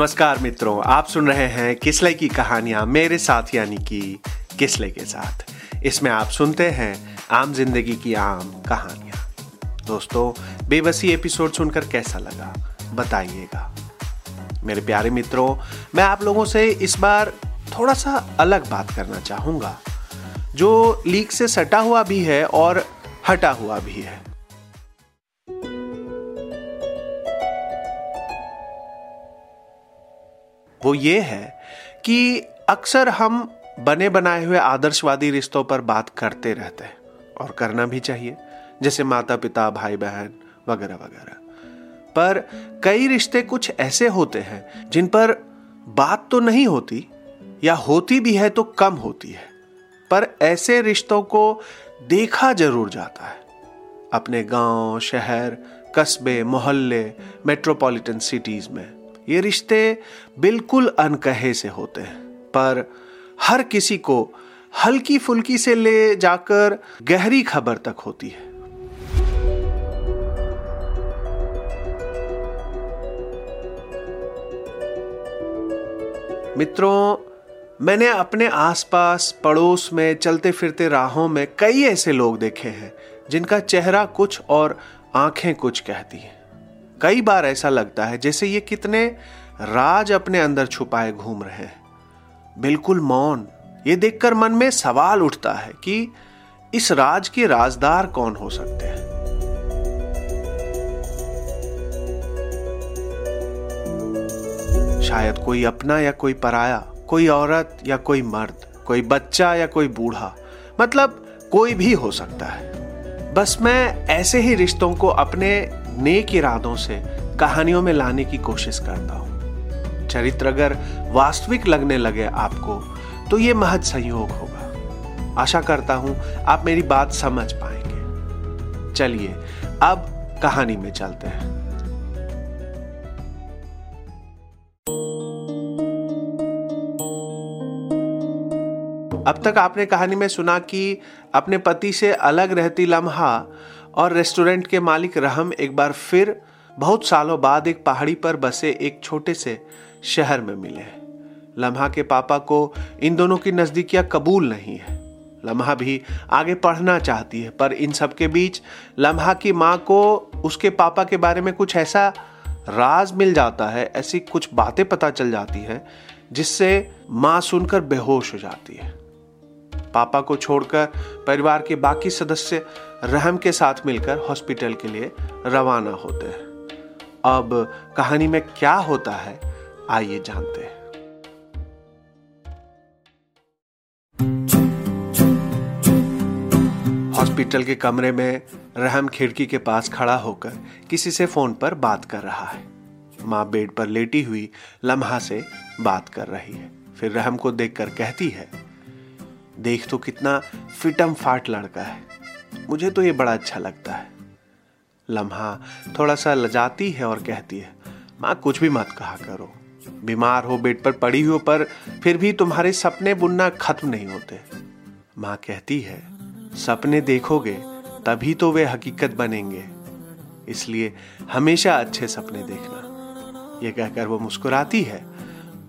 नमस्कार मित्रों, आप सुन रहे हैं किसले की कहानियाँ मेरे साथ, यानी कि किसले के साथ। इसमें आप सुनते हैं आम ज़िंदगी की आम कहानियाँ। दोस्तों, बेबसी एपिसोड सुनकर कैसा लगा, बताइएगा। मेरे प्यारे मित्रों, मैं आप लोगों से इस बार थोड़ा सा अलग बात करना चाहूँगा, जो लीक से सटा हुआ भी है और हटा हुआ भी है। वो ये है कि अक्सर हम बने बनाए हुए आदर्शवादी रिश्तों पर बात करते रहते हैं और करना भी चाहिए, जैसे माता पिता भाई बहन वगैरह वगैरह। पर कई रिश्ते कुछ ऐसे होते हैं जिन पर बात तो नहीं होती या होती भी है तो कम होती है, पर ऐसे रिश्तों को देखा ज़रूर जाता है। अपने गाँव, शहर, कस्बे, मोहल्ले मेट्रोपॉलिटन सिटीज़ में ये रिश्ते बिल्कुल अनकहे से होते हैं। पर हर किसी को हल्की फुल्की से ले जाकर गहरी खबर तक होती है। मित्रों, मैंने अपने आसपास पड़ोस में चलते फिरते राहों में कई ऐसे लोग देखे हैं, जिनका चेहरा कुछ और आँखें कुछ कहती हैं। कई बार ऐसा लगता है जैसे ये कितने राज अपने अंदर छुपाए घूम रहे हैं। बिल्कुल मौन। ये देखकर मन में सवाल उठता है कि इस राज के राजदार कौन हो सकते हैं? शायद कोई अपना या कोई पराया, कोई औरत या कोई मर्द, कोई बच्चा या कोई बूढ़ा मतलब कोई भी हो सकता है। बस मैं ऐसे ही रिश्तों को अपने नेक इरादों से कहानियों में लाने की कोशिश करता हूँ। चरित्र अगर वास्तविक लगने लगे आपको तो ये महज संयोग होगा। आशा करता हूँ आप मेरी बात समझ पाएँगे। चलिए, अब कहानी में चलते हैं। अब तक आपने कहानी में सुना कि अपने पति से अलग रहती लम्हा और रेस्टोरेंट के मालिक रहम एक बार फिर बहुत सालों बाद एक पहाड़ी पर बसे एक छोटे से शहर में मिले लम्हा के पापा को इन दोनों की नजदीकियाँ कबूल नहीं है। लम्हा भी आगे पढ़ना चाहती है, पर इन सब के बीच लम्हा की माँ को उसके पापा के बारे में कुछ ऐसा राज मिल जाता है, ऐसी कुछ बातें पता चल जाती हैं, जिससे माँ सुनकर बेहोश हो जाती है। पापा को छोड़कर परिवार के बाकी सदस्य रहम के साथ मिलकर हॉस्पिटल के लिए रवाना होते हैं। अब कहानी में क्या होता है, आइए जानते हैं। हॉस्पिटल के कमरे में रहम खिड़की के पास खड़ा होकर किसी से फ़ोन पर बात कर रहा है। माँ बेड पर लेटी हुई लम्हा से बात कर रही है। फिर रहम को देखकर कहती है, देख तो कितना फिटम फाट लड़का है। मुझे तो ये बड़ा अच्छा लगता है। लम्हा थोड़ा सा लजाती है और कहती है, माँ, कुछ भी मत कहा करो। बीमार हो, बेड पर पड़ी हो, पर फिर भी तुम्हारे सपने बुनना खत्म नहीं होते। माँ कहती है, सपने देखोगे, तभी तो वे हकीकत बनेंगे। इसलिए हमेशा अच्छे सपने देखना। ये कहकर वो मुस्कुराती है।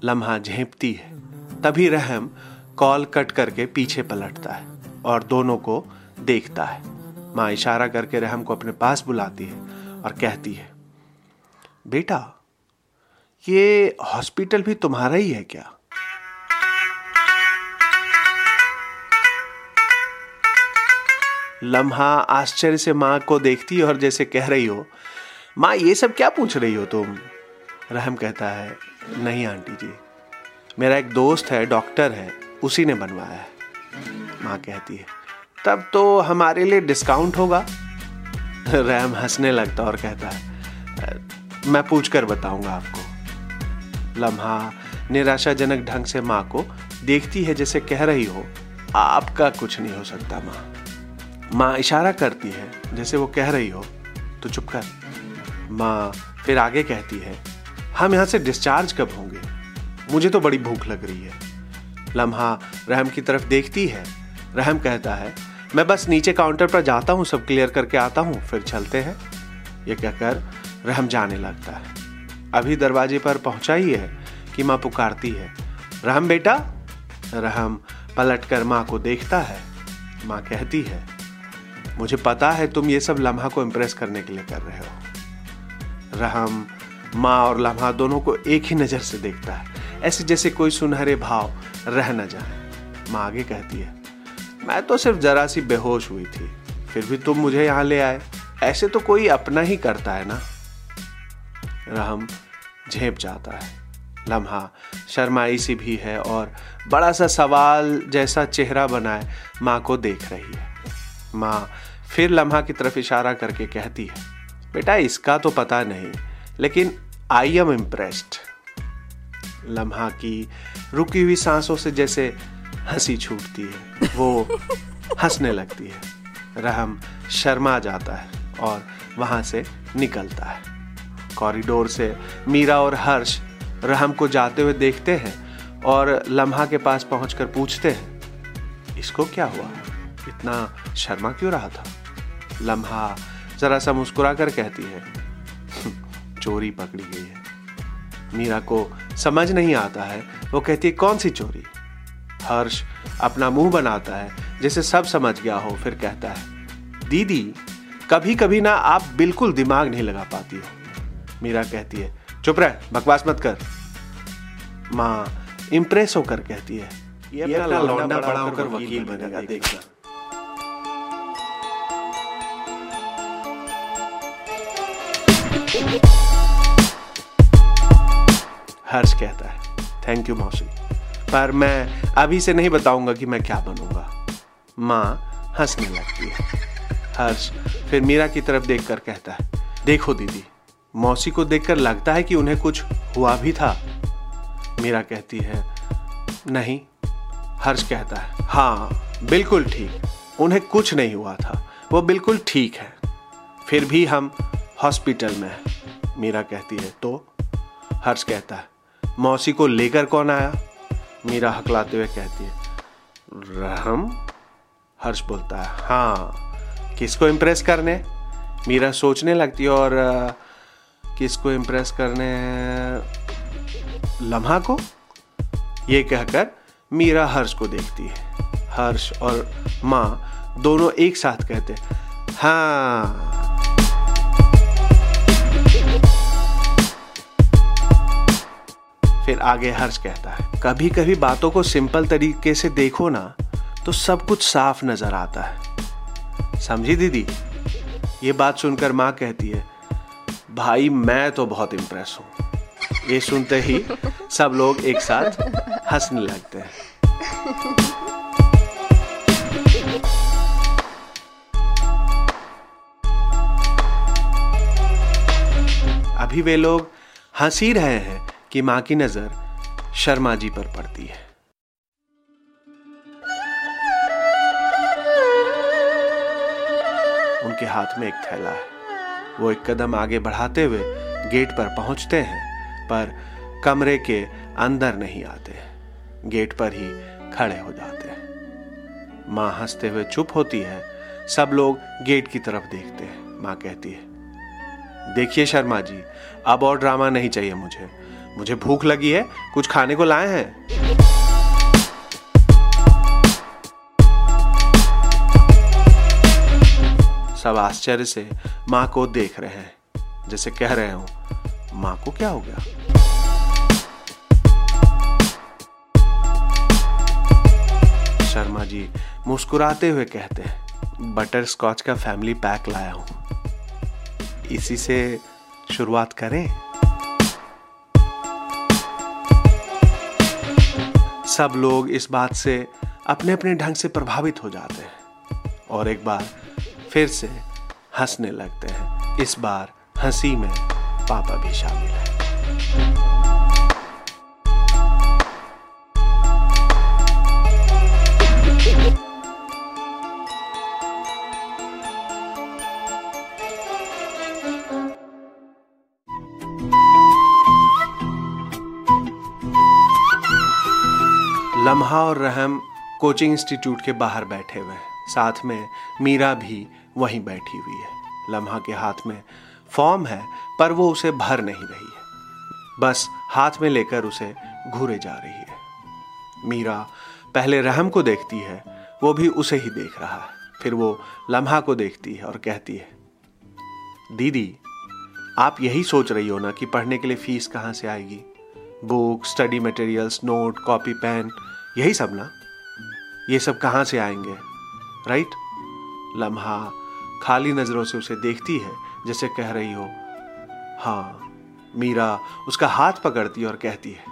लम्हा झेपती है। तभी रहम कॉल कट करके पीछे पलटता है और दोनों को देखता है। माँ इशारा करके रहम को अपने पास बुलाती है और कहती है, बेटा, ये हॉस्पिटल भी तुम्हारा ही है क्या? लम्हा आश्चर्य से माँ को देखती और जैसे कह रही हो, माँ, ये सब क्या पूछ रही हो तुम? रहम कहता है, नहीं आंटी जी, मेरा एक दोस्त है, डॉक्टर है, उसी ने बनवाया है। माँ कहती है तब तो हमारे लिए डिस्काउंट होगा। रैम हंसने लगता और कहता है, मैं पूछ कर बताऊँगा आपको। लम्हा निराशाजनक ढंग से माँ को देखती है, जैसे कह रही हो, आपका कुछ नहीं हो सकता माँ। माँ इशारा करती है, जैसे वो कह रही हो। तो चुप कर। माँ फिर आगे कहती है, हम यहाँ से डिस्चार्ज कब होंगे? मुझे तो बड़ी भूख लग रही है। लम्हा रहम की तरफ़ देखती है। रहम कहता है मैं बस नीचे काउंटर पर जाता हूँ, सब क्लियर करके आता हूँ, फिर चलते हैं। ये कहकर रहम जाने लगता है। अभी दरवाजे पर पहुँचा ही है कि माँ पुकारती है, रहम बेटा? रहम पलट कर माँ को देखता है। माँ कहती है, मुझे पता है तुम ये सब लम्हा को इम्प्रेस करने के लिए कर रहे हो। रहम, माँ और लम्हा दोनों को एक ही नज़र से देखता है। ऐसे जैसे कोई सुनहरे भाव रह न जाए। माँ आगे कहती है मैं तो सिर्फ़ जरा सी बेहोश हुई थी, फिर भी तुम मुझे यहाँ ले आए। ऐसे तो कोई अपना ही करता है ना? रहम झेप जाता है। लम्हा शर्माई सी भी है और बड़ा सा सवाल जैसा चेहरा बनाए माँ को देख रही है। माँ फिर लम्हा की तरफ़ इशारा करके कहती है, बेटा, इसका तो पता नहीं, लेकिन आई एम इम्प्रेस्ड। लम्हा की रुकी हुई सांसों से जैसे हँसी छूटती है, वो हंसने लगती है। रहम शर्मा जाता है और वहाँ से निकलता है। कॉरिडोर से मीरा और हर्ष रहम को जाते हुए देखते हैं और लम्हा के पास पहुंचकर पूछते हैं, इसको क्या हुआ? इतना शर्मा क्यों रहा था? लम्हा जरा सा मुस्कुरा कर कहती है चोरी पकड़ी गई है। मीरा को समझ नहीं आता है, वो कहती है, कौन सी चोरी? हर्ष अपना मुँह बनाता है जैसे सब समझ गया हो फिर कहता है दीदी कभी कभी ना आप बिल्कुल दिमाग नहीं लगा पाती हो। मीरा कहती है चुप रह बकवास मत कर। माँ इंप्रेस होकर कहती है ये अपना लौंडा बड़ा होकर वकील बनेगा देखना। हर्ष कहता है थैंक यू मौसी पर मैं अभी से नहीं बताऊँगा कि मैं क्या बनूँगा। माँ हंसने लगती है। हर्ष फिर मीरा की तरफ़ देखकर कहता है, देखो दीदी, मौसी को देखकर लगता है कि उन्हें कुछ हुआ भी था। मीरा कहती है, नहीं। हर्ष कहता है हाँ बिल्कुल ठीक। उन्हें कुछ नहीं हुआ था। वो बिल्कुल ठीक है। फिर भी हम हॉस्पिटल में हैं। मीरा कहती है तो? हर्ष कहता है, मौसी को लेकर कौन आया? मीरा हकलाते हुए कहती है, रहम? हर्ष बोलता है हाँ किसको इम्प्रेस करने? मीरा सोचने लगती है, और किसको इम्प्रेस करने, लम्हा को? ये कहकर मीरा हर्ष को देखती है। हर्ष और माँ दोनों एक साथ कहते हाँ फिर आगे हर्ष कहता है कभी कभी बातों को सिंपल तरीके से देखो ना तो सब कुछ साफ़ नज़र आता है। समझी दीदी? ये बात सुनकर माँ कहती है, भाई, मैं तो बहुत इंप्रेस हूँ। ये सुनते ही सब लोग एक साथ हंसने लगते हैं। अभी वे लोग हंस रहे हैं। कि माँ की नज़र शर्मा जी पर पड़ती है। उनके हाथ में एक थैला है। वो एक कदम आगे बढ़ाते हुए गेट पर पहुँचते हैं, पर कमरे के अंदर नहीं आते। गेट पर ही खड़े हो जाते हैं। माँ हँसते हुए चुप होती है। सब लोग गेट की तरफ़ देखते हैं। माँ कहती है, देखिए शर्मा जी, अब और ड्रामा नहीं चाहिए मुझे। मुझे भूख लगी है। कुछ खाने को लाए हैं? सब आश्चर्य से माँ को देख रहे हैं। जैसे कह रहे हो, माँ को क्या हो गया? शर्मा जी मुस्कुराते हुए कहते हैं, बटर स्कॉच का फैमिली पैक लाया हूँ। इसी से शुरुआत करें? सब लोग इस बात से अपने अपने ढंग से प्रभावित हो जाते हैं और एक बार फिर से हंसने लगते हैं। इस बार हँसी में पापा भी शामिल है। लम्हा और रहम कोचिंग इंस्टीट्यूट के बाहर बैठे हुए हैं। साथ में मीरा भी वहीं बैठी हुई है। लम्हा के हाथ में फॉर्म है, पर वो उसे भर नहीं रही है। बस हाथ में लेकर उसे घूरे जा रही है। मीरा पहले रहम को देखती है, वो भी उसे ही देख रहा है। फिर वो लम्हा को देखती है और कहती है, दीदी, आप यही सोच रही हो ना कि पढ़ने के लिए फ़ीस कहाँ से आएगी? Book, study materials, note, copy, pen यही सब ना? ये सब कहाँ से आएँगे? राइट लम्हा खाली नज़रों से उसे देखती है, जैसे कह रही हो। हाँ मीरा उसका हाथ पकड़ती और कहती है,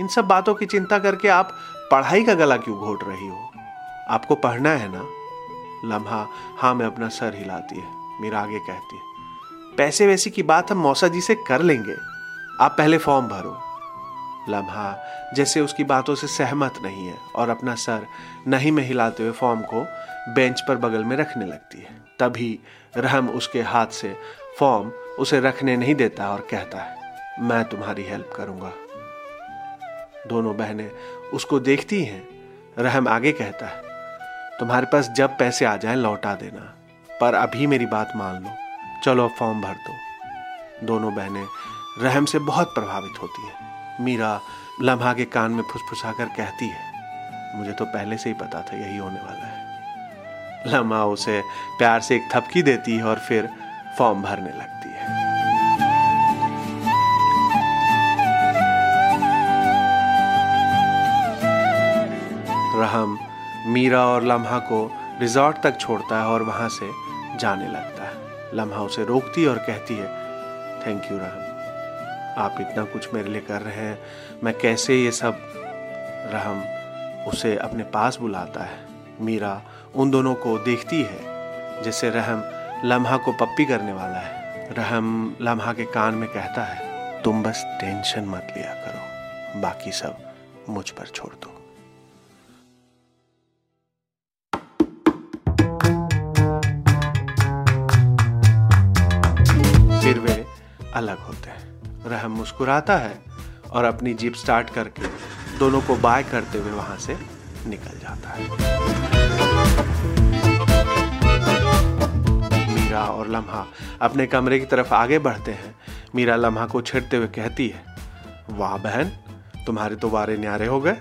इन सब बातों की चिंता करके आप पढ़ाई का गला क्यों घोट रही हो? आपको पढ़ना है ना? लम्हा हाँ मैं अपना सर हिलाती है। मीरा आगे कहती है, पैसे वैसे की बात हम मौसा जी से कर लेंगे। आप पहले फॉर्म भरो। लम्हा, जैसे उसकी बातों से सहमत नहीं है और अपना सर नहीं में हिलाते हुए फॉर्म को बेंच पर बगल में रखने लगती है। तभी रहम उसके हाथ से फॉर्म उसे रखने नहीं देता और कहता है, मैं तुम्हारी हेल्प करूँगा। दोनों बहनें उसको देखती हैं। रहम आगे कहता है, तुम्हारे पास जब पैसे आ जाएँ, लौटा देना, पर अभी मेरी बात मान लो। चलो फॉर्म भर दो। दोनों बहनें रहम से बहुत प्रभावित होती हैं। मीरा लम्हा के कान में फुसफुसा कर कहती है, मुझे तो पहले से ही पता था यही होने वाला है। लम्हा उसे प्यार से एक थपकी देती है और फिर फॉर्म भरने लगती है। रहम मीरा और लम्हा को रिजॉर्ट तक छोड़ता है और वहाँ से जाने लगता है। लम्हा उसे रोकती है और कहती है, थैंक यू, रहम। आप इतना कुछ मेरे लिए कर रहे हैं। मैं कैसे ये सब रहम उसे अपने पास बुलाता है? मीरा उन दोनों को देखती है, जैसे रहम लम्हा को पप्पी करने वाला है। रहम लम्हा के कान में कहता है, तुम बस टेंशन मत लिया करो, बाकी सब मुझ पर छोड़ दो। फिर वे अलग होते हैं। रहम मुस्कुराता है और अपनी जीप स्टार्ट करके दोनों को बाय करते हुए वहाँ से निकल जाता है। मीरा और लम्हा अपने कमरे की तरफ़ आगे बढ़ते हैं। मीरा लम्हा को छेड़ते हुए कहती है, वाह बहन, तुम्हारे तो वारे न्यारे हो गए।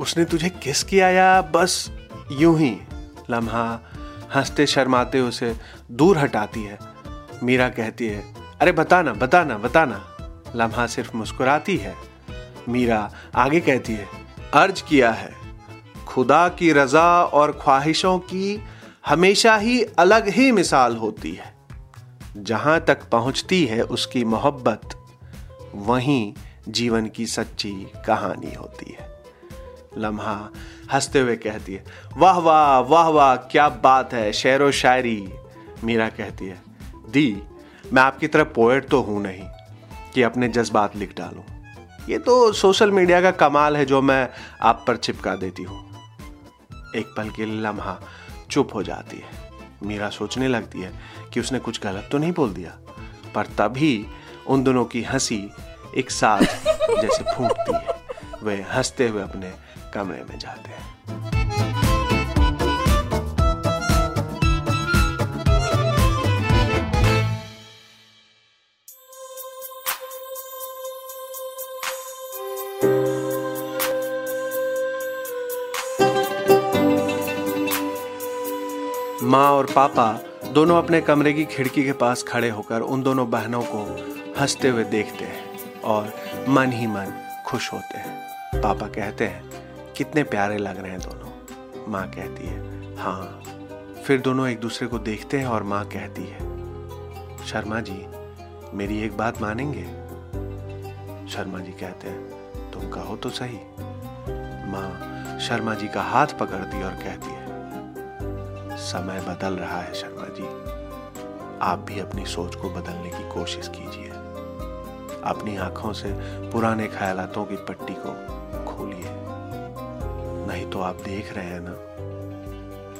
उसने तुझे किस किया या बस यूँ ही? लम्हा हँसते शर्माते उसे दूर हटाती है। मीरा कहती है, अरे बताना बताना बताना। लम्हा सिर्फ़ मुस्कुराती है। मीरा आगे कहती है, अर्ज़ किया है। खुदा की रजा और ख्वाहिशों की हमेशा ही अलग ही मिसाल होती है। जहाँ तक पहुँचती है उसकी मोहब्बत, वहीं जीवन की सच्ची कहानी होती है। लम्हा हँसते हुए कहती है, वाह वाह वाह वाह, क्या बात है, शेर व शायरी। मीरा कहती है, दी, मैं आपकी तरह पोएट तो हूँ नहीं। कि अपने जज्बात लिख डालूं। ये तो सोशल मीडिया का कमाल है जो मैं आप पर चिपका देती हूँ। एक पल के लम्हा चुप हो जाती है। मीरा सोचने लगती है कि उसने कुछ गलत तो नहीं बोल दिया, पर तभी उन दोनों की हँसी एक साथ जैसे फूटती है। वे हँसते हुए अपने कमरे में जाते हैं। और पापा दोनों अपने कमरे की खिड़की के पास खड़े होकर उन दोनों बहनों को हँसते हुए देखते हैं और मन ही मन खुश होते हैं। पापा कहते हैं, कितने प्यारे लग रहे हैं दोनों। माँ कहती है हाँ। फिर दोनों एक दूसरे को देखते हैं और माँ कहती है, शर्मा जी, मेरी एक बात मानेंगे? शर्मा जी कहते हैं, तुम कहो तो सही। माँ शर्मा जी का हाथ पकड़ती और कहती है समय बदल रहा है शर्मा जी। आप भी अपनी सोच को बदलने की कोशिश कीजिए। अपनी आँखों से पुराने ख्यालातों की पट्टी को खोलिए। नहीं तो आप देख रहे हैं ना।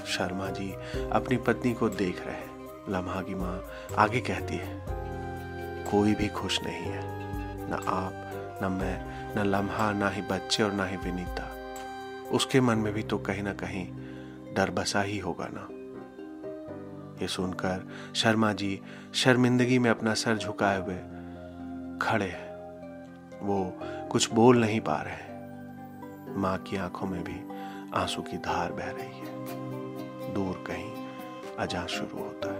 शर्मा जी अपनी पत्नी को देख रहे हैं। लम्हा की माँ आगे कहती है, कोई भी खुश नहीं है। ना आप, ना मैं, ना लम्हा, ना ही बच्चे और ना ही विनीता। उसके मन में भी तो कहीं ना कहीं डर बसा ही होगा ना। ये सुनकर शर्मा जी शर्मिंदगी में अपना सर झुकाए हुए खड़े हैं। वो कुछ बोल नहीं पा रहे माँ की आँखों में भी आँसू की धार बह रही है। दूर कहीं अजा शुरू होता है।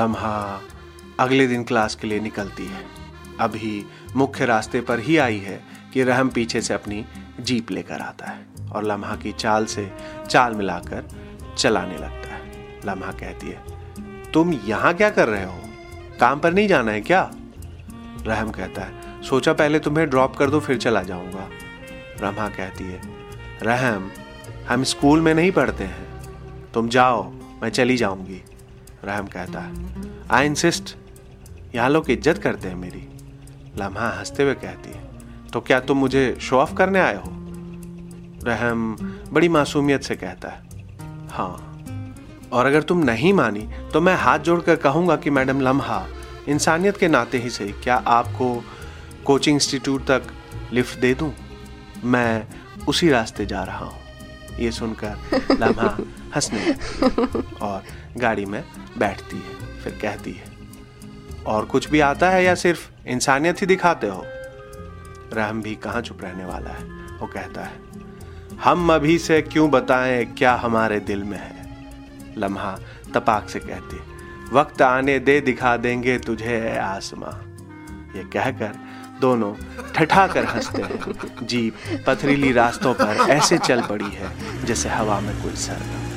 लम्हा अगले दिन क्लास के लिए निकलती है। अभी मुख्य रास्ते पर ही आई है कि रहम पीछे से अपनी जीप लेकर आता है और लम्हा की चाल से चाल मिलाकर चलाने लगता है। लम्हा कहती है, तुम यहाँ क्या कर रहे हो? काम पर नहीं जाना है क्या? रहम कहता है, सोचा पहले तुम्हें ड्रॉप कर दो, फिर चला जाऊँगा। रमा कहती है, रहम, हम स्कूल में नहीं पढ़ते हैं। तुम जाओ, मैं चली जाऊँगी। रहम कहता है आई इंसिस्ट यहाँ लोग इज़्ज़त करते हैं मेरी। लम्हा हँसते हुए कहती है तो क्या तुम मुझे शो ऑफ़ करने आए हो? रहम बड़ी मासूमियत से कहता है हाँ और अगर तुम नहीं मानी तो मैं हाथ जोड़कर कहूँगा कि मैडम लम्हा इंसानियत के नाते ही सही क्या आपको कोचिंग इंस्टीट्यूट तक लिफ्ट दे दूँ? मैं उसी रास्ते जा रहा हूँ। ये सुनकर लम्हा हंसने और गाड़ी में बैठती है, फिर कहती है, और कुछ भी आता है या सिर्फ़ इंसानियत ही दिखाते हो? रहम भी कहाँ चुप रहने वाला है? वो कहता है, हम अभी से क्यों बताएँ क्या हमारे दिल में है? लम्हा तपाक से कहती वक्त आने दे, दिखा देंगे तुझे आसमां। ये कहकर दोनों ठठा कर हँसते हैं। जीप पथरीली रास्तों पर ऐसे चल पड़ी है, जैसे हवा में कोई सरगम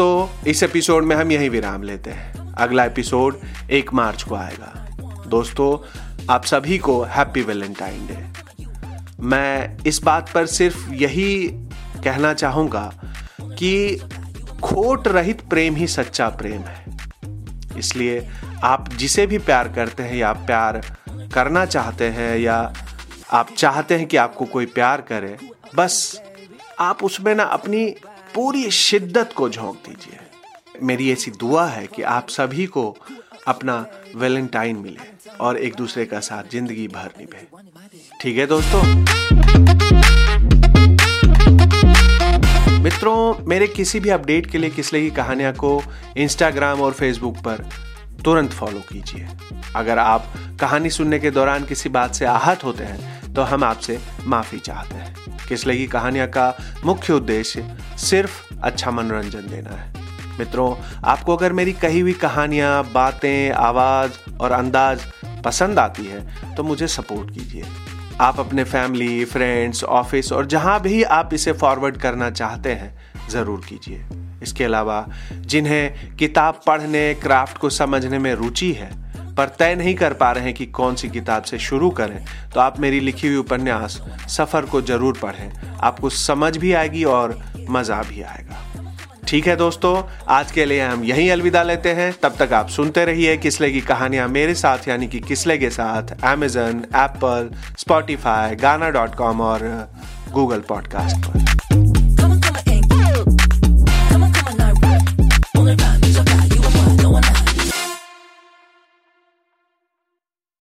दोस्तों, इस एपिसोड में हम यही विराम लेते हैं। अगला एपिसोड एक मार्च को आएगा। दोस्तों, आप सभी को हैप्पी वैलेंटाइन डे। मैं इस बात पर सिर्फ़ यही कहना चाहूँगा कि खोट रहित प्रेम ही सच्चा प्रेम है। इसलिए आप जिसे भी प्यार करते हैं, या प्यार करना चाहते हैं, या आप चाहते हैं कि आपको कोई प्यार करे, बस आप उसमें ना अपनी पूरी शिद्दत को झोंक दीजिए। मेरी ऐसी दुआ है कि आप सभी को अपना वैलेंटाइन मिले और एक दूसरे का साथ ज़िंदगी भर निभे। ठीक है दोस्तों? मित्रों, मेरे किसी भी अपडेट के लिए किसले की कहानियाँ को इंस्टाग्राम और फेसबुक पर तुरंत फॉलो कीजिए। अगर आप कहानी सुनने के दौरान किसी बात से आहत होते हैं तो हम आपसे माफ़ी चाहते हैं। किसले की कहानियाँ का मुख्य उद्देश्य सिर्फ़ अच्छा मनोरंजन देना है। मित्रों, आपको अगर मेरी कही हुई कहानियाँ, बातें, आवाज़ और अंदाज पसंद आती है तो मुझे सपोर्ट कीजिए। आप अपने फैमिली, फ्रेंड्स, ऑफ़िस और जहाँ भी आप इसे फॉरवर्ड करना चाहते हैं, ज़रूर कीजिए। इसके अलावा, जिन्हें किताब पढ़ने, क्राफ्ट को समझने में रुचि है पर तय नहीं कर पा रहे हैं कि कौन सी किताब से शुरू करें। तो आप मेरी लिखी हुई उपन्यास, सफ़र को ज़रूर पढ़ें। आपको समझ भी आएगी और मज़ा भी आएगा। ठीक है दोस्तों, आज के लिए हम यहीं अलविदा लेते हैं। तब तक आप सुनते रहिए किसले की कहानियाँ मेरे साथ, यानी कि किसले के साथ Amazon Apple Spotify Gaana dot com और गूगल पॉडकास्ट पर।